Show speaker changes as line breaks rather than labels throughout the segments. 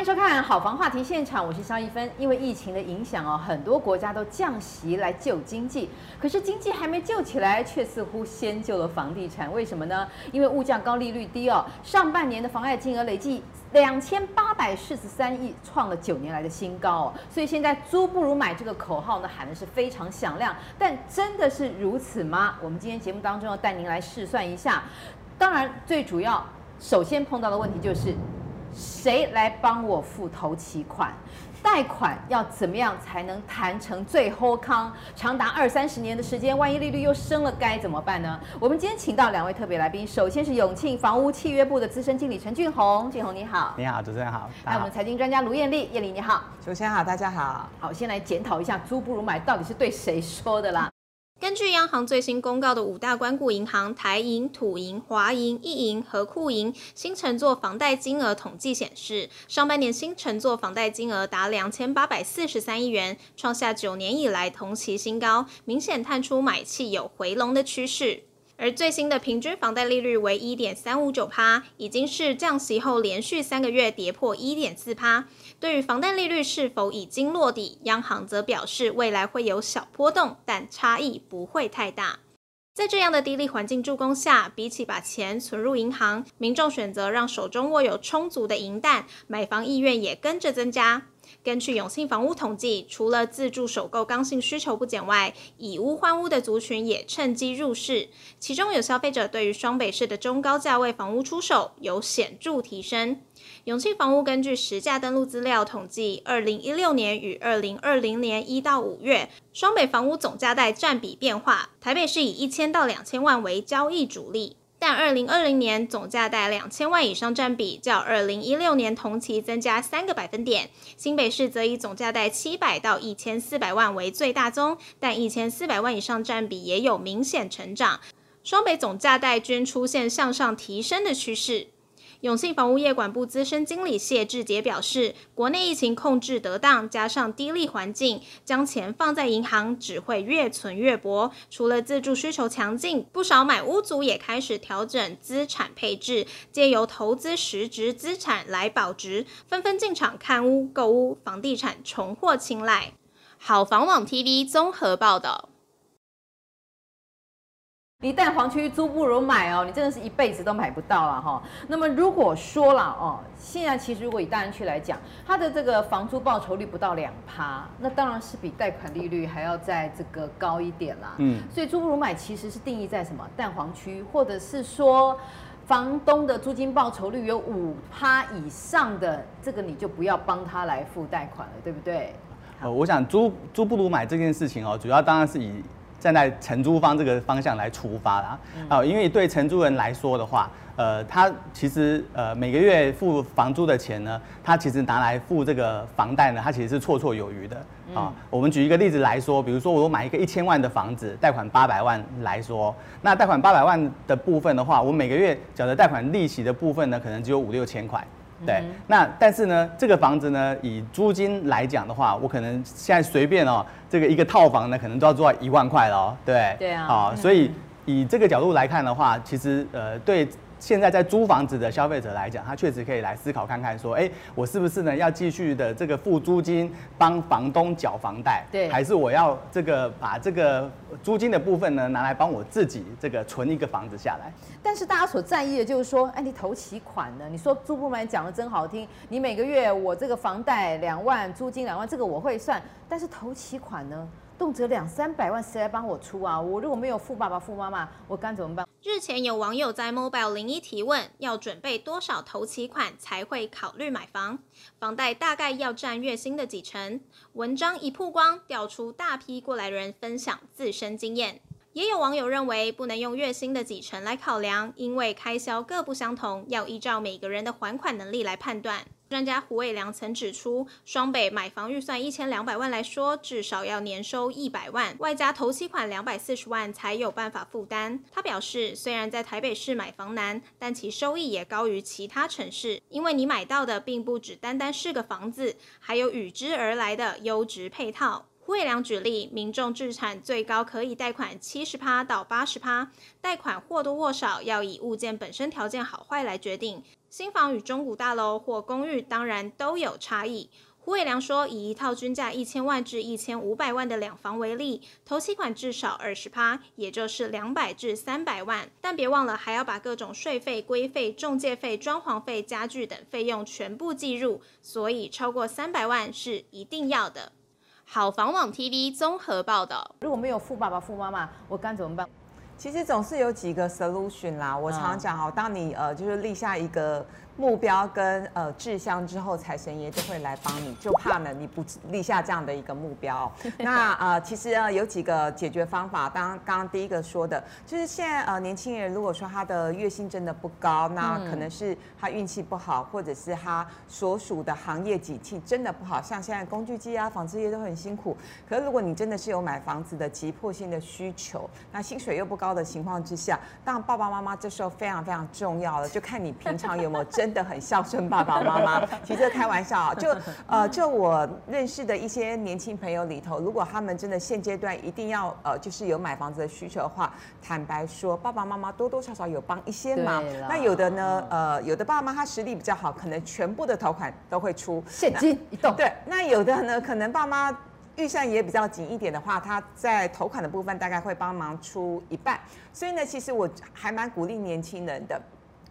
欢迎收看《好房话题现场》，我是萧一芬。因为疫情的影响哦，很多国家都降息来救经济，可是经济还没救起来，却似乎先救了房地产。为什么呢？因为物价高、利率低哦。上半年的房贷金额累计两千八百四十三亿，创了九年来的新高哦。所以现在租不如买这个口号呢，喊的是非常响亮。但真的是如此吗？我们今天节目当中要带您来试算一下。当然，最主要首先碰到的问题就是。谁来帮我付头期款？贷款要怎么样才能谈成最后康？长达二三十年的时间，万一利率又升了，该怎么办呢？我们今天请到两位特别来宾，首先是永庆房屋契约部的资深经理陈俊宏，俊宏你好，
你好，主持人好，
还有我们财经专家卢艳丽，艳丽你好，
主持人好，大家好，
好，先来检讨一下租不如买到底是对谁说的啦。
根据央行最新公告的五大关谷银行台银、土银、华银、一银和库银新乘坐房贷金额统计显示，上半年新乘坐房贷金额达两千八百四十三亿元，创下九年以来同期新高，明显探出买气有回笼的趋势。而最新的平均房贷利率为一点三五九趴，已经是降息后连续三个月跌破一点四趴。对于房贷利率是否已经落底，央行则表示未来会有小波动，但差异不会太大。在这样的低利环境助攻下，比起把钱存入银行，民众选择让手中握有充足的银弹，买房意愿也跟着增加。根据永庆房屋统计，除了自住首购刚性需求不减外，以屋换屋的族群也趁机入市。其中有消费者对于双北市的中高价位房屋出手有显著提升。永庆房屋根据实价登录资料统计，二零一六年与二零二零年一到五月，双北房屋总价带占比变化，台北市以一千到两千万为交易主力。但二零二零年总价带两千万以上占比较二零一六年同期增加三个百分点，新北市则以总价带七百到一千四百万为最大宗，但一千四百万以上占比也有明显成长，双北总价带均出现向上提升的趋势。永信房屋业管部资深经理谢志杰表示，国内疫情控制得当，加上低利环境，将钱放在银行只会越存越薄。除了自住需求强劲，不少买屋族也开始调整资产配置，借由投资实质资产来保值，纷纷进场看屋、购屋，房地产重获青睐。好房网 TV 综合报道。
你蛋黄区租不如买哦，你真的是一辈子都买不到了哈。那么如果说了哦，现在其实如果以大安区来讲，它的这个房租报酬率不到两趴，那当然是比贷款利率还要在这个高一点啦。嗯，所以租不如买其实是定义在什么蛋黄区，或者是说房东的租金报酬率有五趴以上的，这个你就不要帮他来付贷款了，对不对？
呃，我想租租不如买这件事情哦，主要当然是以。站在承租方这个方向来出发啦，啊，因为对承租人来说的话，呃，他其实呃每个月付房租的钱呢，他其实拿来付这个房贷呢，他其实是绰绰有余的啊。我们举一个例子来说，比如说我买一个一千万的房子，贷款八百万来说，那贷款八百万的部分的话，我每个月缴的贷款利息的部分呢，可能只有五六千块。对，那但是呢，这个房子呢，以租金来讲的话，我可能现在随便哦，这个一个套房呢，可能都要做到一万块了哦。对，
对啊，
好，所以以这个角度来看的话，其实呃，对。现在在租房子的消费者来讲，他确实可以来思考看看，说，哎，我是不是呢要继续的这个付租金帮房东缴房贷？
对，
还是我要这个把这个租金的部分呢拿来帮我自己这个存一个房子下来？
但是大家所在意的就是说，哎，你投期款呢？你说租不买讲的真好听，你每个月我这个房贷两万，租金两万，这个我会算，但是投期款呢？动辄两三百万，谁来帮我出啊？我如果没有富爸爸、富妈妈，我该怎么办？
日前有网友在 Mobile 零一提问，要准备多少头期款才会考虑买房？房贷大概要占月薪的几成？文章一曝光，调出大批过来人分享自身经验。也有网友认为，不能用月薪的几成来考量，因为开销各不相同，要依照每个人的还款能力来判断。专家胡伟良曾指出，双北买房预算一千两百万来说，至少要年收一百万，外加头期款两百四十万才有办法负担。他表示，虽然在台北市买房难，但其收益也高于其他城市，因为你买到的并不只单单是个房子，还有与之而来的优质配套。胡伟良举例，民众置产最高可以贷款七十趴到八十趴，贷款或多或少要以物件本身条件好坏来决定。新房与中古大楼或公寓当然都有差异。胡伟良说，以一套均价一千万至一千五百万的两房为例，头期款至少二十趴，也就是两百至三百万。但别忘了，还要把各种税费、规费、中介费、装潢费、家具等费用全部计入，所以超过三百万是一定要的。好房网 TV 综合报道。
如果没有富爸爸、富妈妈，我该怎么办？
其实总是有几个 solution 啦。我常常讲哦，当你呃就是立下一个。目标跟呃志向之后，财神爷就会来帮你，就怕呢你不立下这样的一个目标。那呃其实呃有几个解决方法。当刚刚第一个说的，就是现在呃年轻人如果说他的月薪真的不高，那可能是他运气不好，或者是他所属的行业景气真的不好，像现在工具机啊、纺织业都很辛苦。可是如果你真的是有买房子的急迫性的需求，那薪水又不高的情况之下，当然爸爸妈妈这时候非常非常重要了，就看你平常有没有真。真的很孝顺爸爸妈妈，其实开玩笑，就呃，就我认识的一些年轻朋友里头，如果他们真的现阶段一定要呃，就是有买房子的需求的话，坦白说，爸爸妈妈多多少少有帮一些忙。那有的呢，呃，有的爸爸妈妈他实力比较好，可能全部的头款都会出
现金一动。
对，那有的呢，可能爸妈预算也比较紧一点的话，他在头款的部分大概会帮忙出一半。所以呢，其实我还蛮鼓励年轻人的，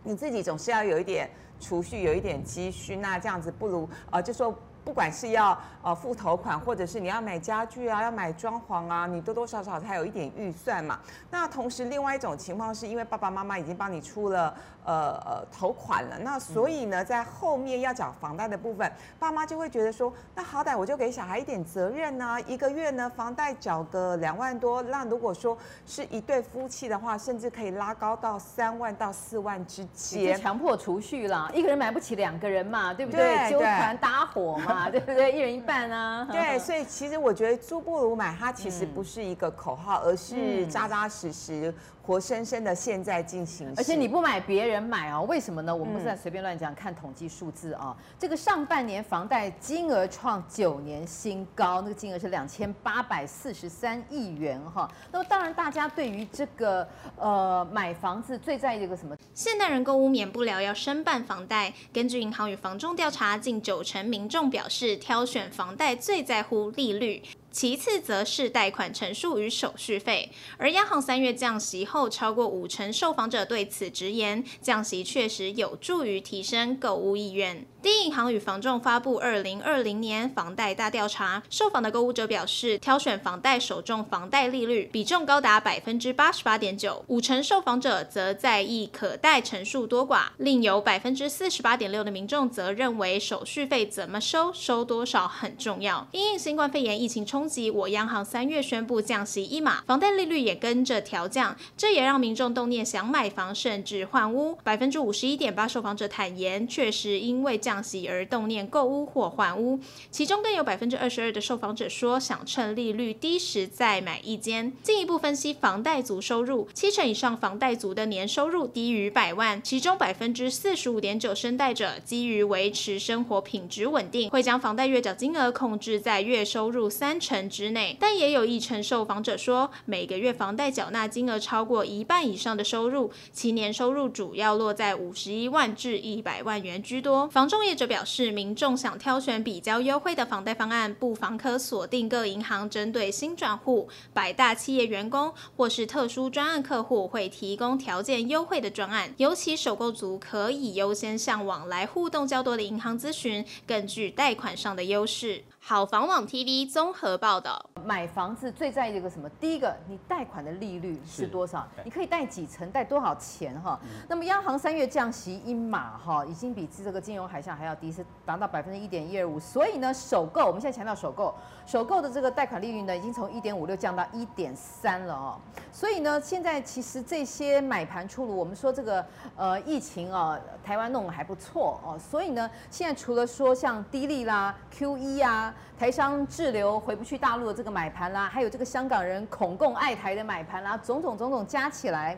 你自己总是要有一点。储蓄有一点积蓄，那这样子不如呃，就说。不管是要呃付头款，或者是你要买家具啊，要买装潢啊，你多多少少才有一点预算嘛。那同时，另外一种情况是因为爸爸妈妈已经帮你出了呃呃头款了，那所以呢，在后面要缴房贷的部分，爸妈就会觉得说，那好歹我就给小孩一点责任呢、啊，一个月呢房贷缴个两万多，那如果说是一对夫妻的话，甚至可以拉高到三万到四万之间，
强迫储蓄了，一个人买不起两个人嘛，对不对？纠团搭伙嘛。啊，对不对？一人一半啊。
对，所以其实我觉得租不如买，它其实不是一个口号，而是扎扎实实。活生生的现在进行，
而且你不买，别人买哦？为什么呢？我们不是在随便乱讲，看统计数字啊。这个上半年房贷金额创九年新高，那个金额是两千八百四十三亿元哈。那么当然，大家对于这个呃买房子最在意的一个什么？
现代人购物免不了要申办房贷。根据银行与房仲调查，近九成民众表示，挑选房贷最在乎利率。其次则是贷款成数与手续费，而央行三月降息后，超过五成受访者对此直言，降息确实有助于提升购物意愿。第一银行与房仲发布二零二零年房贷大调查，受访的购物者表示，挑选房贷首重房贷利率比重高达百分之八十八点九，五成受访者则在意可贷成数多寡，另有百分之四十八点六的民众则认为手续费怎么收、收多少很重要。因应新冠肺炎疫情冲冲击，我央行三月宣布降息一码，房贷利率也跟着调降，这也让民众动念想买房甚至换屋。百分之五十一点八受访者坦言，确实因为降息而动念购屋或换屋，其中更有百分之二十二的受访者说想趁利率低时再买一间。进一步分析房贷族收入，七成以上房贷族的年收入低于百万，其中百分之四十五点九申贷者基于维持生活品质稳定，会将房贷月缴金额控制在月收入三成成之内。但也有一成受访者说，每个月房贷缴纳金额超过一半以上的收入，其年收入主要落在五十一万至一百万元居多。房仲业者表示，民众想挑选比较优惠的房贷方案，不妨可锁定各银行针对新转户、百大企业员工或是特殊专案客户会提供条件优惠的专案。尤其首购族可以优先向往来互动较多的银行咨询，更具贷款上的优势。好房网 TV 综合报道：
买房子最在意一个什么？第一个，你贷款的利率是多少？你可以贷几成？贷多少钱？哈、嗯。那么央行三月降息一码，哈，已经比这个金融海啸还要低，是达到百分之一点一二五。所以呢，首购我们现在强调首购，首购的这个贷款利率呢，已经从一点五六降到一点三了哦。所以呢，现在其实这些买盘出炉，我们说这个呃疫情啊，台湾弄得还不错哦。所以呢，现在除了说像低利啦、QE 啊。台商滞留回不去大陆的这个买盘啦，还有这个香港人恐共爱台的买盘啦，种种种种加起来，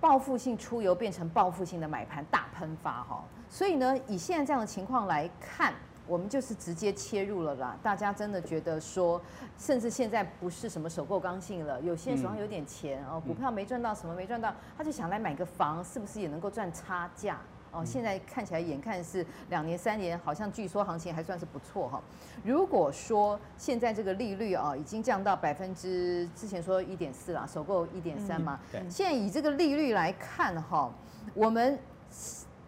报复性出游变成报复性的买盘大喷发哈。所以呢，以现在这样的情况来看，我们就是直接切入了啦。大家真的觉得说，甚至现在不是什么首购刚性了，有些人手上有点钱哦，股票没赚到什么没赚到，他就想来买个房，是不是也能够赚差价？哦，现在看起来眼看是两年三年，好像据说行情还算是不错哈。如果说现在这个利率啊已经降到百分之之前说一点四了，首购一点三嘛，对。现在以这个利率来看哈，我们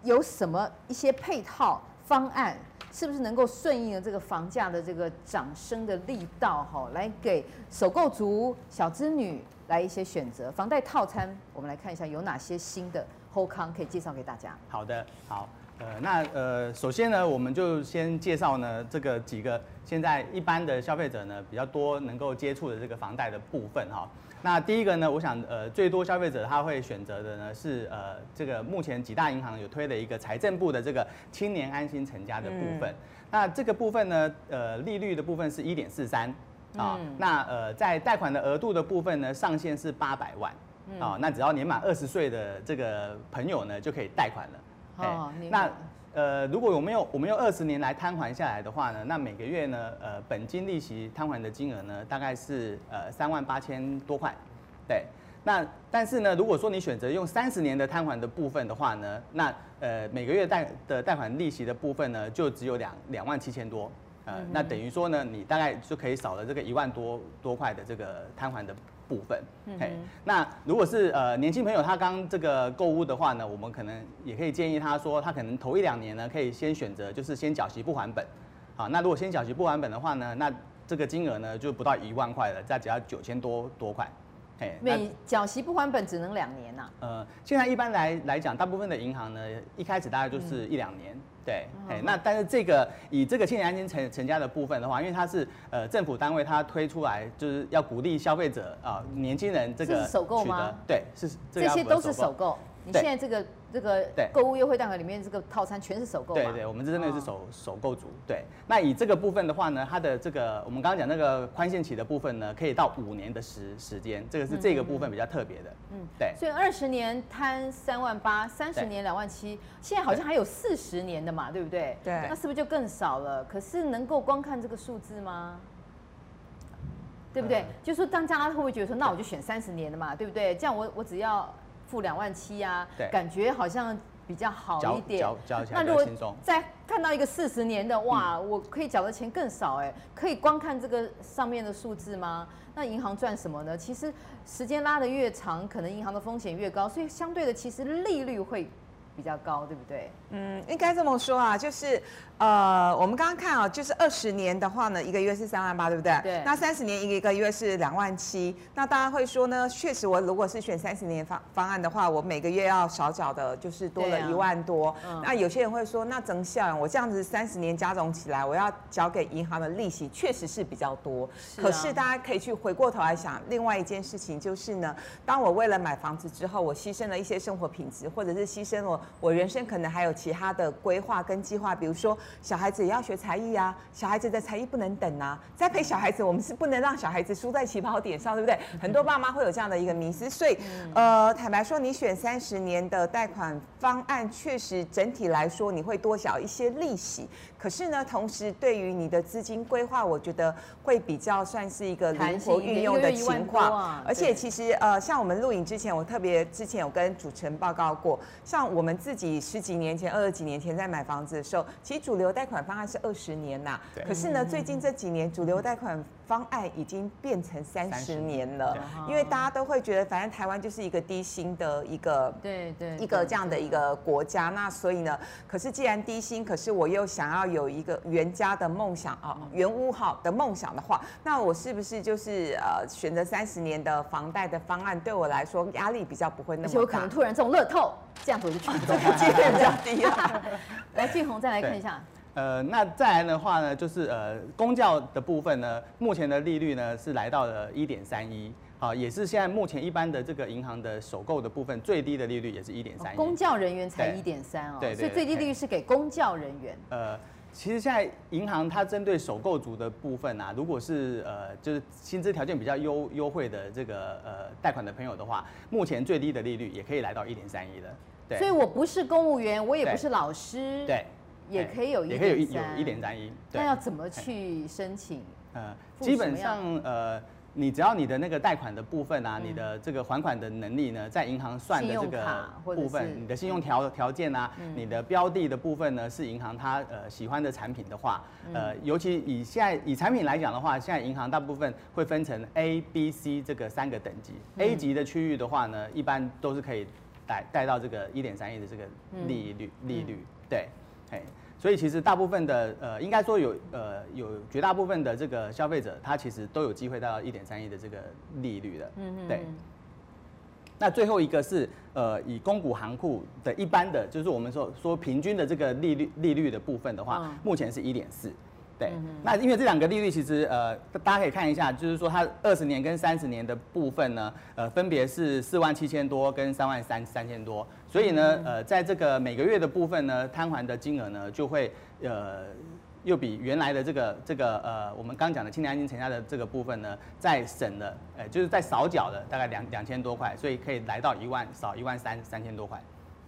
有什么一些配套方案，是不是能够顺应了这个房价的这个涨升的力道哈，来给首购族小资女来一些选择？房贷套餐，我们来看一下有哪些新的。hold 康可以介绍给大家。
好的，好，呃，那呃，首先呢，我们就先介绍呢这个几个现在一般的消费者呢比较多能够接触的这个房贷的部分哈。那第一个呢，我想呃最多消费者他会选择的呢是呃这个目前几大银行有推的一个财政部的这个青年安心成家的部分。嗯、那这个部分呢，呃利率的部分是一点四三啊。那呃在贷款的额度的部分呢，上限是八百万。啊、哦，那只要年满二十岁的这个朋友呢，就可以贷款了。哦，那呃，如果我们用我们用二十年来摊还下来的话呢，那每个月呢，呃，本金利息摊还的金额呢，大概是呃三万八千多块。对，那但是呢，如果说你选择用三十年的摊还的部分的话呢，那呃每个月贷的贷款利息的部分呢，就只有两两万七千多。呃，那等于说呢，你大概就可以少了这个一万多多块的这个摊还的。部分，嘿，那如果是呃年轻朋友他刚这个购物的话呢，我们可能也可以建议他说，他可能头一两年呢，可以先选择就是先缴息不还本，好，那如果先缴息不还本的话呢，那这个金额呢就不到一万块了，再只要九千多多块。
每缴息不还本只能两年呐、啊。
呃，现在一般来来讲，大部分的银行呢，一开始大概就是一两年。嗯、对，哎、嗯，那但是这个以这个青年安心成成家的部分的话，因为它是呃政府单位它推出来就是要鼓励消费者啊、呃、年轻人这个
是首购吗？
对，是
这，这些都是首购。你现在这个这个购物优惠单里面这个套餐全是首购。
对对，我们这真的是首首购族。对，那以这个部分的话呢，它的这个我们刚刚讲那个宽限期的部分呢，可以到五年的时时间，这个是这个部分比较特别的。嗯，对。
所以二十年摊三万八，三十年两万七，现在好像还有四十年的嘛，对不对？
对。
那是不是就更少了？可是能够光看这个数字吗？对不对？嗯、就是说，当大家会不会觉得说，那我就选三十年的嘛，对不对？这样我我只要。付两万七啊，感觉好像比较好一
点。
那如果再看到一个四十年的，哇，嗯、我可以缴的钱更少哎，可以光看这个上面的数字吗？那银行赚什么呢？其实时间拉得越长，可能银行的风险越高，所以相对的，其实利率会比较高，对不对？
嗯，应该这么说啊，就是。呃，我们刚刚看啊，就是二十年的话呢，一个月是三万八，对不对？
对。
那三十年一个一个月是两万七。那大家会说呢，确实我如果是选三十年方方案的话，我每个月要少缴的就是多了一万多。啊、那有些人会说，那增效，我这样子三十年加总起来，我要缴给银行的利息确实是比较多。是啊。可是大家可以去回过头来想，另外一件事情就是呢，当我为了买房子之后，我牺牲了一些生活品质，或者是牺牲我我人生可能还有其他的规划跟计划，比如说。小孩子也要学才艺啊，小孩子的才艺不能等啊。栽培小孩子，我们是不能让小孩子输在起跑点上，对不对？很多爸妈会有这样的一个迷思，所以，呃，坦白说，你选三十年的贷款方案，确实整体来说你会多缴一些利息。可是呢，同时对于你的资金规划，我觉得会比较算是一个灵活运用的情况。而且其实呃，像我们录影之前，我特别之前有跟主持人报告过，像我们自己十几年前、二十几年前在买房子的时候，其实主流贷款方案是二十年呐。可是呢，最近这几年主流贷款方案已经变成三十年了，因为大家都会觉得，反正台湾就是一个低薪的一个对对一个这样的一个国家，那所以呢，可是既然低薪，可是我又想要有。一个原家的梦想啊，原屋好的梦想的话，那我是不是就是呃选择三十年的房贷的方案，对我来说压力比较不会那么大？而且
我可能突然中乐透，这样子我就去不中，
几率比较低啊。
来，俊宏再来看一下。
呃，那再来的话呢，就是呃公教的部分呢，目前的利率呢是来到了一点三一。好，也是现在目前一般的这个银行的首购的部分最低的利率也是一点三一。
公教人员才一点三哦，对，对，对，所以最低利率是给公教人员。
呃，其实现在银行它针对首购族的部分啊，如果是呃就是薪资条件比较优优惠的这个呃贷款的朋友的话，目前最低的利率也可以来到一点三一的。对，
所以我不是公务员，我也不是老师。
对。对
也可以有一
也可以有一有一点三一。
那要怎么去申请？
呃，基本上呃。你只要你的那个贷款的部分啊，嗯、你的这个还款的能力呢，在银行算的这个部分，你的信用条条件啊，嗯、你的标的的部分呢，是银行它呃喜欢的产品的话，呃，尤其以现在以产品来讲的话，现在银行大部分会分成 A、B、C 这个三个等级。嗯、A 级的区域的话呢，一般都是可以贷贷到这个一点三亿的这个利率利率，对，嘿。所以其实大部分的呃，应该说有呃有绝大部分的这个消费者，他其实都有机会达到一点三亿的这个利率的。嗯嗯。对。那最后一个是呃，以公股行库的一般的，就是我们说说平均的这个利率利率的部分的话，目前是一点四。对，那因为这两个利率其实呃，大家可以看一下，就是说它二十年跟三十年的部分呢，呃，分别是四万七千多跟三万三三千多，所以呢，呃，在这个每个月的部分呢，摊还的金额呢，就会呃，又比原来的这个这个呃，我们刚讲的清年安心成家的这个部分呢，再省了，呃，就是再少缴了大概两两千多块，所以可以来到一万少一万三三千多块。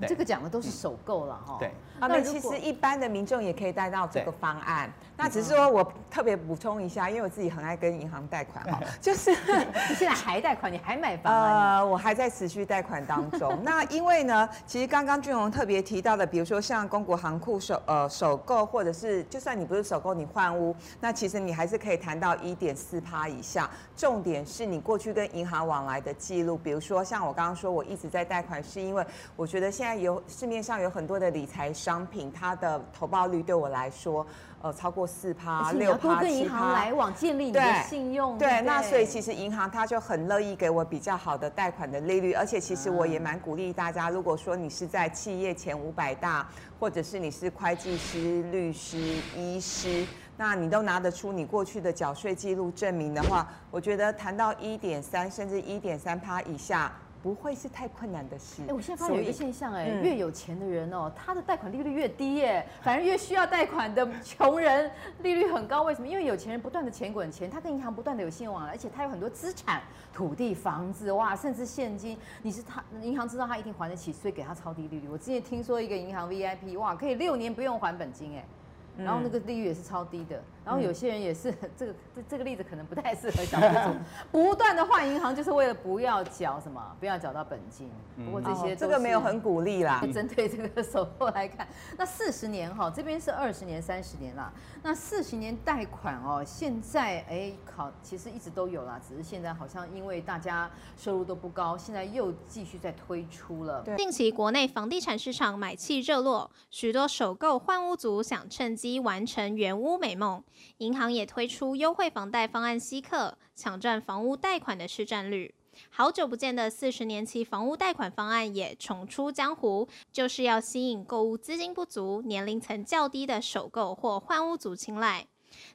这个讲的都是首购了哈。
对，
那其实一般的民众也可以带到这个方案。那只是说我特别补充一下，因为我自己很爱跟银行贷款哈，就是
你现在还贷款，你还买房？
呃，我还在持续贷款当中。那因为呢，其实刚刚俊宏特别提到的，比如说像公股行库首呃首购，或者是就算你不是首购，你换屋，那其实你还是可以谈到一点四趴以下。重点是你过去跟银行往来的记录，比如说像我刚刚说，我一直在贷款，是因为我觉得现在有市面上有很多的理财商品，它的投报率对我来说。呃，超过四趴、六趴，跟银行
来往建立你的信用。
对，对，那所以其实银行它就很乐意给我比较好的贷款的利率，而且其实我也蛮鼓励大家，如果说你是在企业前五百大，或者是你是会计师、律师、医师，那你都拿得出你过去的缴税记录证明的话，我觉得谈到一点三甚至一点三趴以下。不会是太困难的事。
哎，我现在发现有一个现象，哎，越有钱的人哦，他的贷款利率越低，耶，反而越需要贷款的穷人利率很高。为什么？因为有钱人不断的钱滚钱，他跟银行不断的有信用往来，而且他有很多资产、土地、房子，哇，甚至现金。你是他银行知道他一定还得起，所以给他超低利率。我之前听说一个银行 VIP，哇，可以六年不用还本金，哎。然后那个利率也是超低的，然后有些人也是 这个这这个例子可能不太适合小资族，不断的换银行就是为了不要缴什么，不要缴到本金。不过这些
这个没有很鼓励啦。
针对这个首购来看，那四十年哈，这边是二十年、三十年啦。那四十年贷款哦，现在哎考其实一直都有啦，只是现在好像因为大家收入都不高，现在又继续在推出了。
近期国内房地产市场买气热络，许多首购换屋族想趁机。完成原屋美梦，银行也推出优惠房贷方案吸客，抢占房屋贷款的市占率。好久不见的四十年期房屋贷款方案也重出江湖，就是要吸引购物资金不足、年龄层较低的首购或换屋族青睐。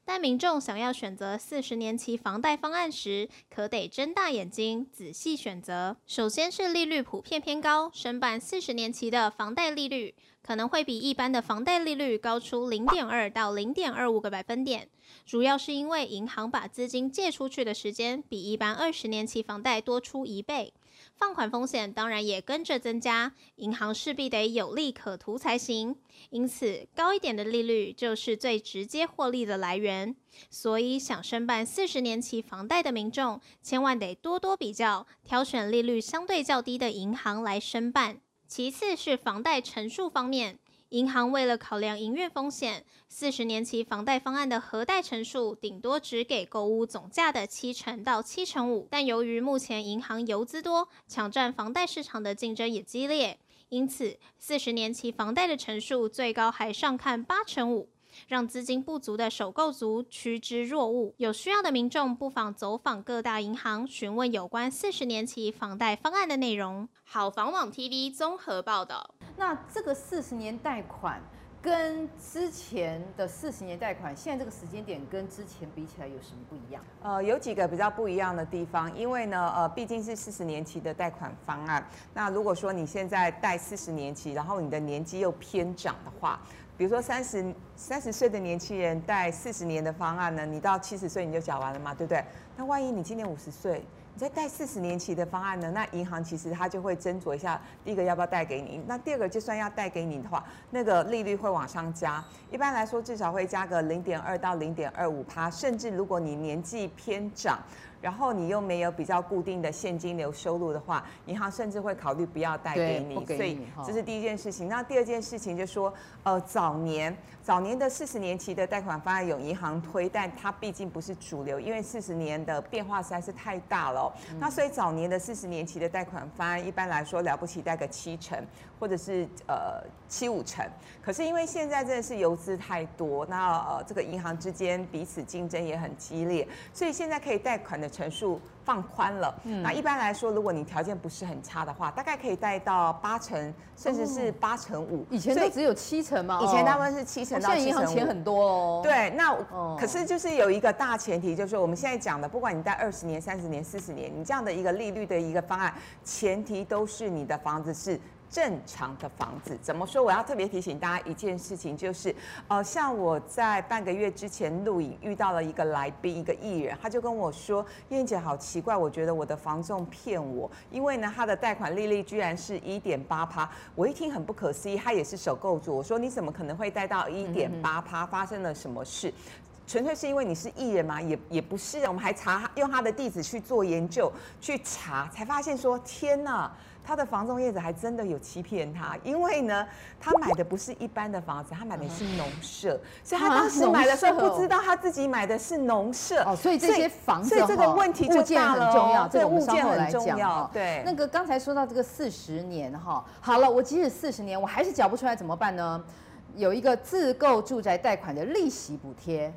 但民众想要选择四十年期房贷方案时，可得睁大眼睛仔细选择。首先是利率普遍偏高，申办四十年期的房贷利率可能会比一般的房贷利率高出零点二到零点二五个百分点，主要是因为银行把资金借出去的时间比一般二十年期房贷多出一倍。放款风险当然也跟着增加，银行势必得有利可图才行。因此，高一点的利率就是最直接获利的来源。所以，想申办四十年期房贷的民众，千万得多多比较，挑选利率相对较低的银行来申办。其次是房贷成数方面。银行为了考量营运风险，四十年期房贷方案的核贷成数顶多只给购屋总价的七成到七成五。但由于目前银行游资多，抢占房贷市场的竞争也激烈，因此四十年期房贷的成数最高还上看八成五。让资金不足的首购族趋之若鹜。有需要的民众不妨走访各大银行，询问有关四十年期房贷方案的内容。好房网 TV 综合报道。
那这个四十年贷款跟之前的四十年贷款，现在这个时间点跟之前比起来有什么不一样？
呃，有几个比较不一样的地方，因为呢，呃，毕竟是四十年期的贷款方案。那如果说你现在贷四十年期，然后你的年纪又偏长的话。比如说三十三十岁的年轻人贷四十年的方案呢，你到七十岁你就缴完了嘛，对不对？那万一你今年五十岁，你再贷四十年期的方案呢，那银行其实它就会斟酌一下，第一个要不要贷给你，那第二个就算要贷给你的话，那个利率会往上加，一般来说至少会加个零点二到零点二五趴，甚至如果你年纪偏长。然后你又没有比较固定的现金流收入的话，银行甚至会考虑不要贷给你。
给你
所以这是第一件事情。那第二件事情就是说，呃，早年早年的四十年期的贷款方案有银行推，但它毕竟不是主流，因为四十年的变化实在是太大了。嗯、那所以早年的四十年期的贷款方案，一般来说了不起贷个七成，或者是呃七五成。可是因为现在真的是游资太多，那呃这个银行之间彼此竞争也很激烈，所以现在可以贷款的。成数放宽了，嗯、那一般来说，如果你条件不是很差的话，大概可以贷到八成，甚至是八成五。
以前都只有七成吗？
以前大部分是七成到七成五。现在银
行钱很多哦。
对，那可是就是有一个大前提，就是我们现在讲的，不管你贷二十年、三十年、四十年，你这样的一个利率的一个方案，前提都是你的房子是。正常的房子怎么说？我要特别提醒大家一件事情，就是，呃，像我在半个月之前录影遇到了一个来宾，一个艺人，他就跟我说：“燕姐好奇怪，我觉得我的房仲骗我，因为呢，他的贷款利率居然是一点八趴。”我一听很不可思议，他也是首购主，我说：“你怎么可能会贷到一点八趴？发生了什么事？纯粹是因为你是艺人吗？也也不是，我们还查用他的地址去做研究，去查才发现说，天哪！”他的房仲业者还真的有欺骗他，因为呢，他买的不是一般的房子，他买的是农舍，所以他当时买的时候不知道他自己买的是农舍
哦，所以这些房子，
所以这个问题就大了，
很重要，这个
物件很重要。对，
那个刚才说到这个四十年哈，好了，我即使四十年我还是缴不出来怎么办呢？有一个自购住宅贷款的利息补贴。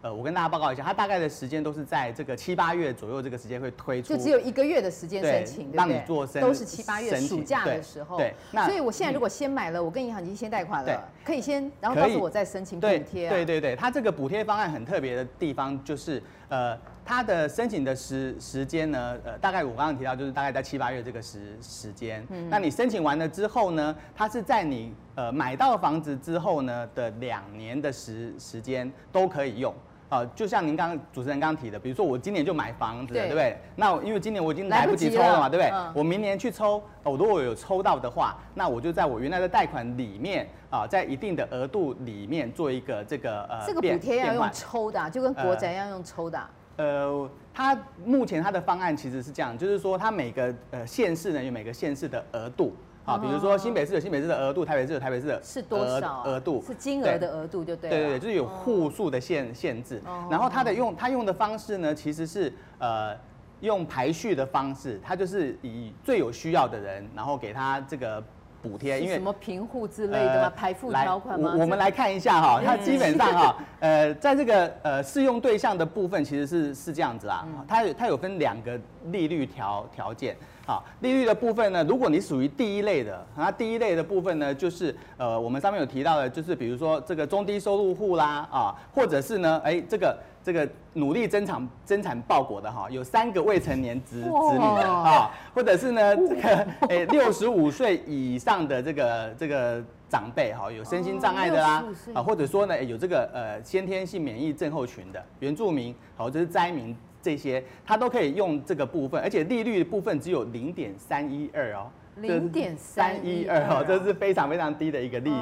呃，我跟大家报告一下，它大概的时间都是在这个七八月左右，这个时间会推出，
就只有一个月的时间申请，对，
让你做申，
都是七八月暑假的时候。
对，那
所以我现在如果先买了，我跟银行已经先贷款了，可以先，然后到时候我再申请补贴啊。
对对对，它这个补贴方案很特别的地方就是，呃，它的申请的时时间呢，呃，大概我刚刚提到就是大概在七八月这个时时间。嗯。那你申请完了之后呢，它是在你呃买到房子之后呢的两年的时时间都可以用。啊，就像您刚刚主持人刚刚提的，比如说我今年就买房子了，对，不对？那因为今年我已经来不及抽了嘛，对不对？嗯、我明年去抽，我如果有抽到的话，那我就在我原来的贷款里面啊，在一定的额度里面做一个这个呃，
这个补贴要用抽的、啊，就跟国宅一样用抽的、啊
呃。呃，它目前它的方案其实是这样，就是说它每个呃县市呢有每个县市的额度。啊，比如说新北市有新北市的额度，台北市有台北市的
是多少额
度？
是金额的额度就对。
对对对，就是有户数的限限制。然后它的用它用的方式呢，其实是呃用排序的方式，它就是以最有需要的人，然后给他这个补贴。因为
什么贫户之类的吗？排富条款吗？
我们来看一下哈，它基本上哈，呃，在这个呃适用对象的部分，其实是是这样子啊，它有它有分两个利率条条件。好，利率的部分呢，如果你属于第一类的，那第一类的部分呢，就是呃，我们上面有提到的，就是比如说这个中低收入户啦，啊，或者是呢，哎，这个这个努力增产增产报国的哈，有三个未成年子子女的啊，或者是呢，这个诶六十五岁以上的这个这个长辈哈，有身心障碍的啦，啊，或者说呢，有这个呃先天性免疫症候群的原住民，好，这是灾民。这些他都可以用这个部分，而且利率的部分只有零点三一二哦，
零点三一二
哦，这是非常非常低的一个利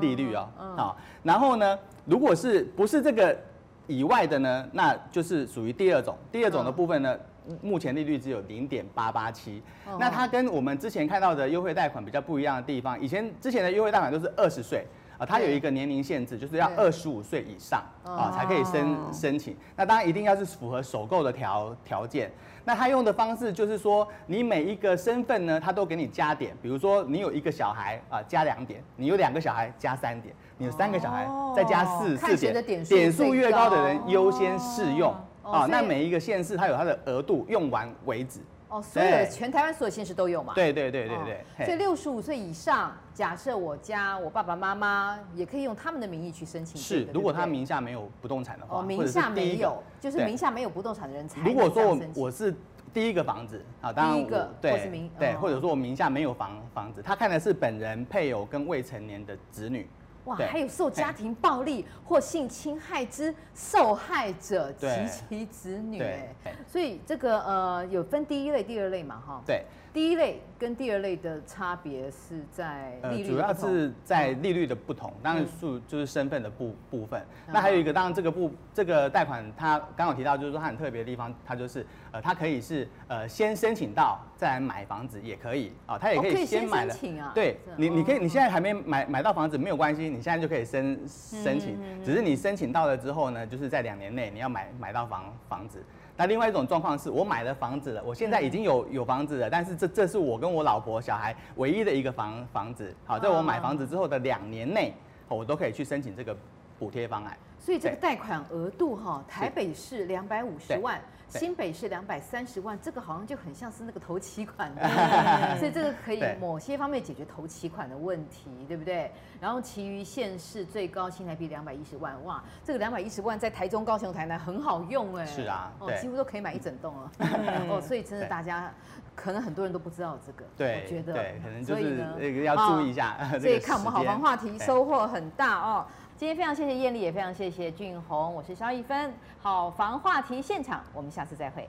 利率哦。好，然后呢，如果是不是这个以外的呢，那就是属于第二种。第二种的部分呢，目前利率只有零点八八七。那它跟我们之前看到的优惠贷款比较不一样的地方，以前之前的优惠贷款都是二十岁。它有一个年龄限制，就是要二十五岁以上啊才可以申申请。那当然一定要是符合首购的条条件。那他用的方式就是说，你每一个身份呢，他都给你加点。比如说你有一个小孩啊，加两点；你有两个小孩加三点；你有三个小孩再加四四点。点数越高的人优先适用啊。那每一个县市它有它的额度，用完为止。
哦，所有全台湾所有县市都有嘛？
对对对对对。
哦、所以六十五岁以上，假设我家我爸爸妈妈也可以用他们的名义去申请。
是，如果他名下没有不动产的话。哦，
名下没有，就是名下没有不动产的人才。
如果说我我是第一个房子啊，当然
第一个
对，
或是名
对，或者说我名下没有房房子，他看的是本人、配偶跟未成年的子女。
哇，
对
还有受家庭暴力或性侵害之受害者及其子女，哎，所以这个呃有分第一类、第二类嘛，哈，
对，
第一类跟第二类的差别是在
呃
利，率
主要是在利率的不同，当然是就是身份的部部分。
嗯。
那还有一个，当然这个部这个贷款，它刚刚有提到，就是说它很特别的地方，它就是呃，它可以是呃先申请到再来买房子也可以啊，它也可
以先
买了
申请啊，对
你，你可以
哦
你现在还没买买到房子没有关系，你现在就可以申申请，只是你申请到了之后呢，就是在两年内你要买买到房房子。那另外一种状况是我买了房子了，我现在已经有有房子了，但是这这是我跟我老婆小孩唯一的一个房房子。好，在我买房子之后的两年内，我都可以去申请这个补贴方案。
所以这个贷款额度哈，台北市两百五十
万，
新北市两百三十万，这个好像就很像是那个头期款。的，所以这个可以某些方面解决头期款的问题，对不对？然后其余县市最高新台币两百一十万，哇，这个两百一十万在台中、高雄、台南很好用哎，
是啊
哦，几乎都可以买一整栋了，哦，所以真的大家可能很多人都不知道这个，
对，
我觉得。
对，可能就是
所以呢
那个要注意一下。
所以看我们好房话
题
收获很大哦。今天非常谢谢艳丽，也非常谢谢俊宏，我是肖一芬。好房话题现场，我们下次再会。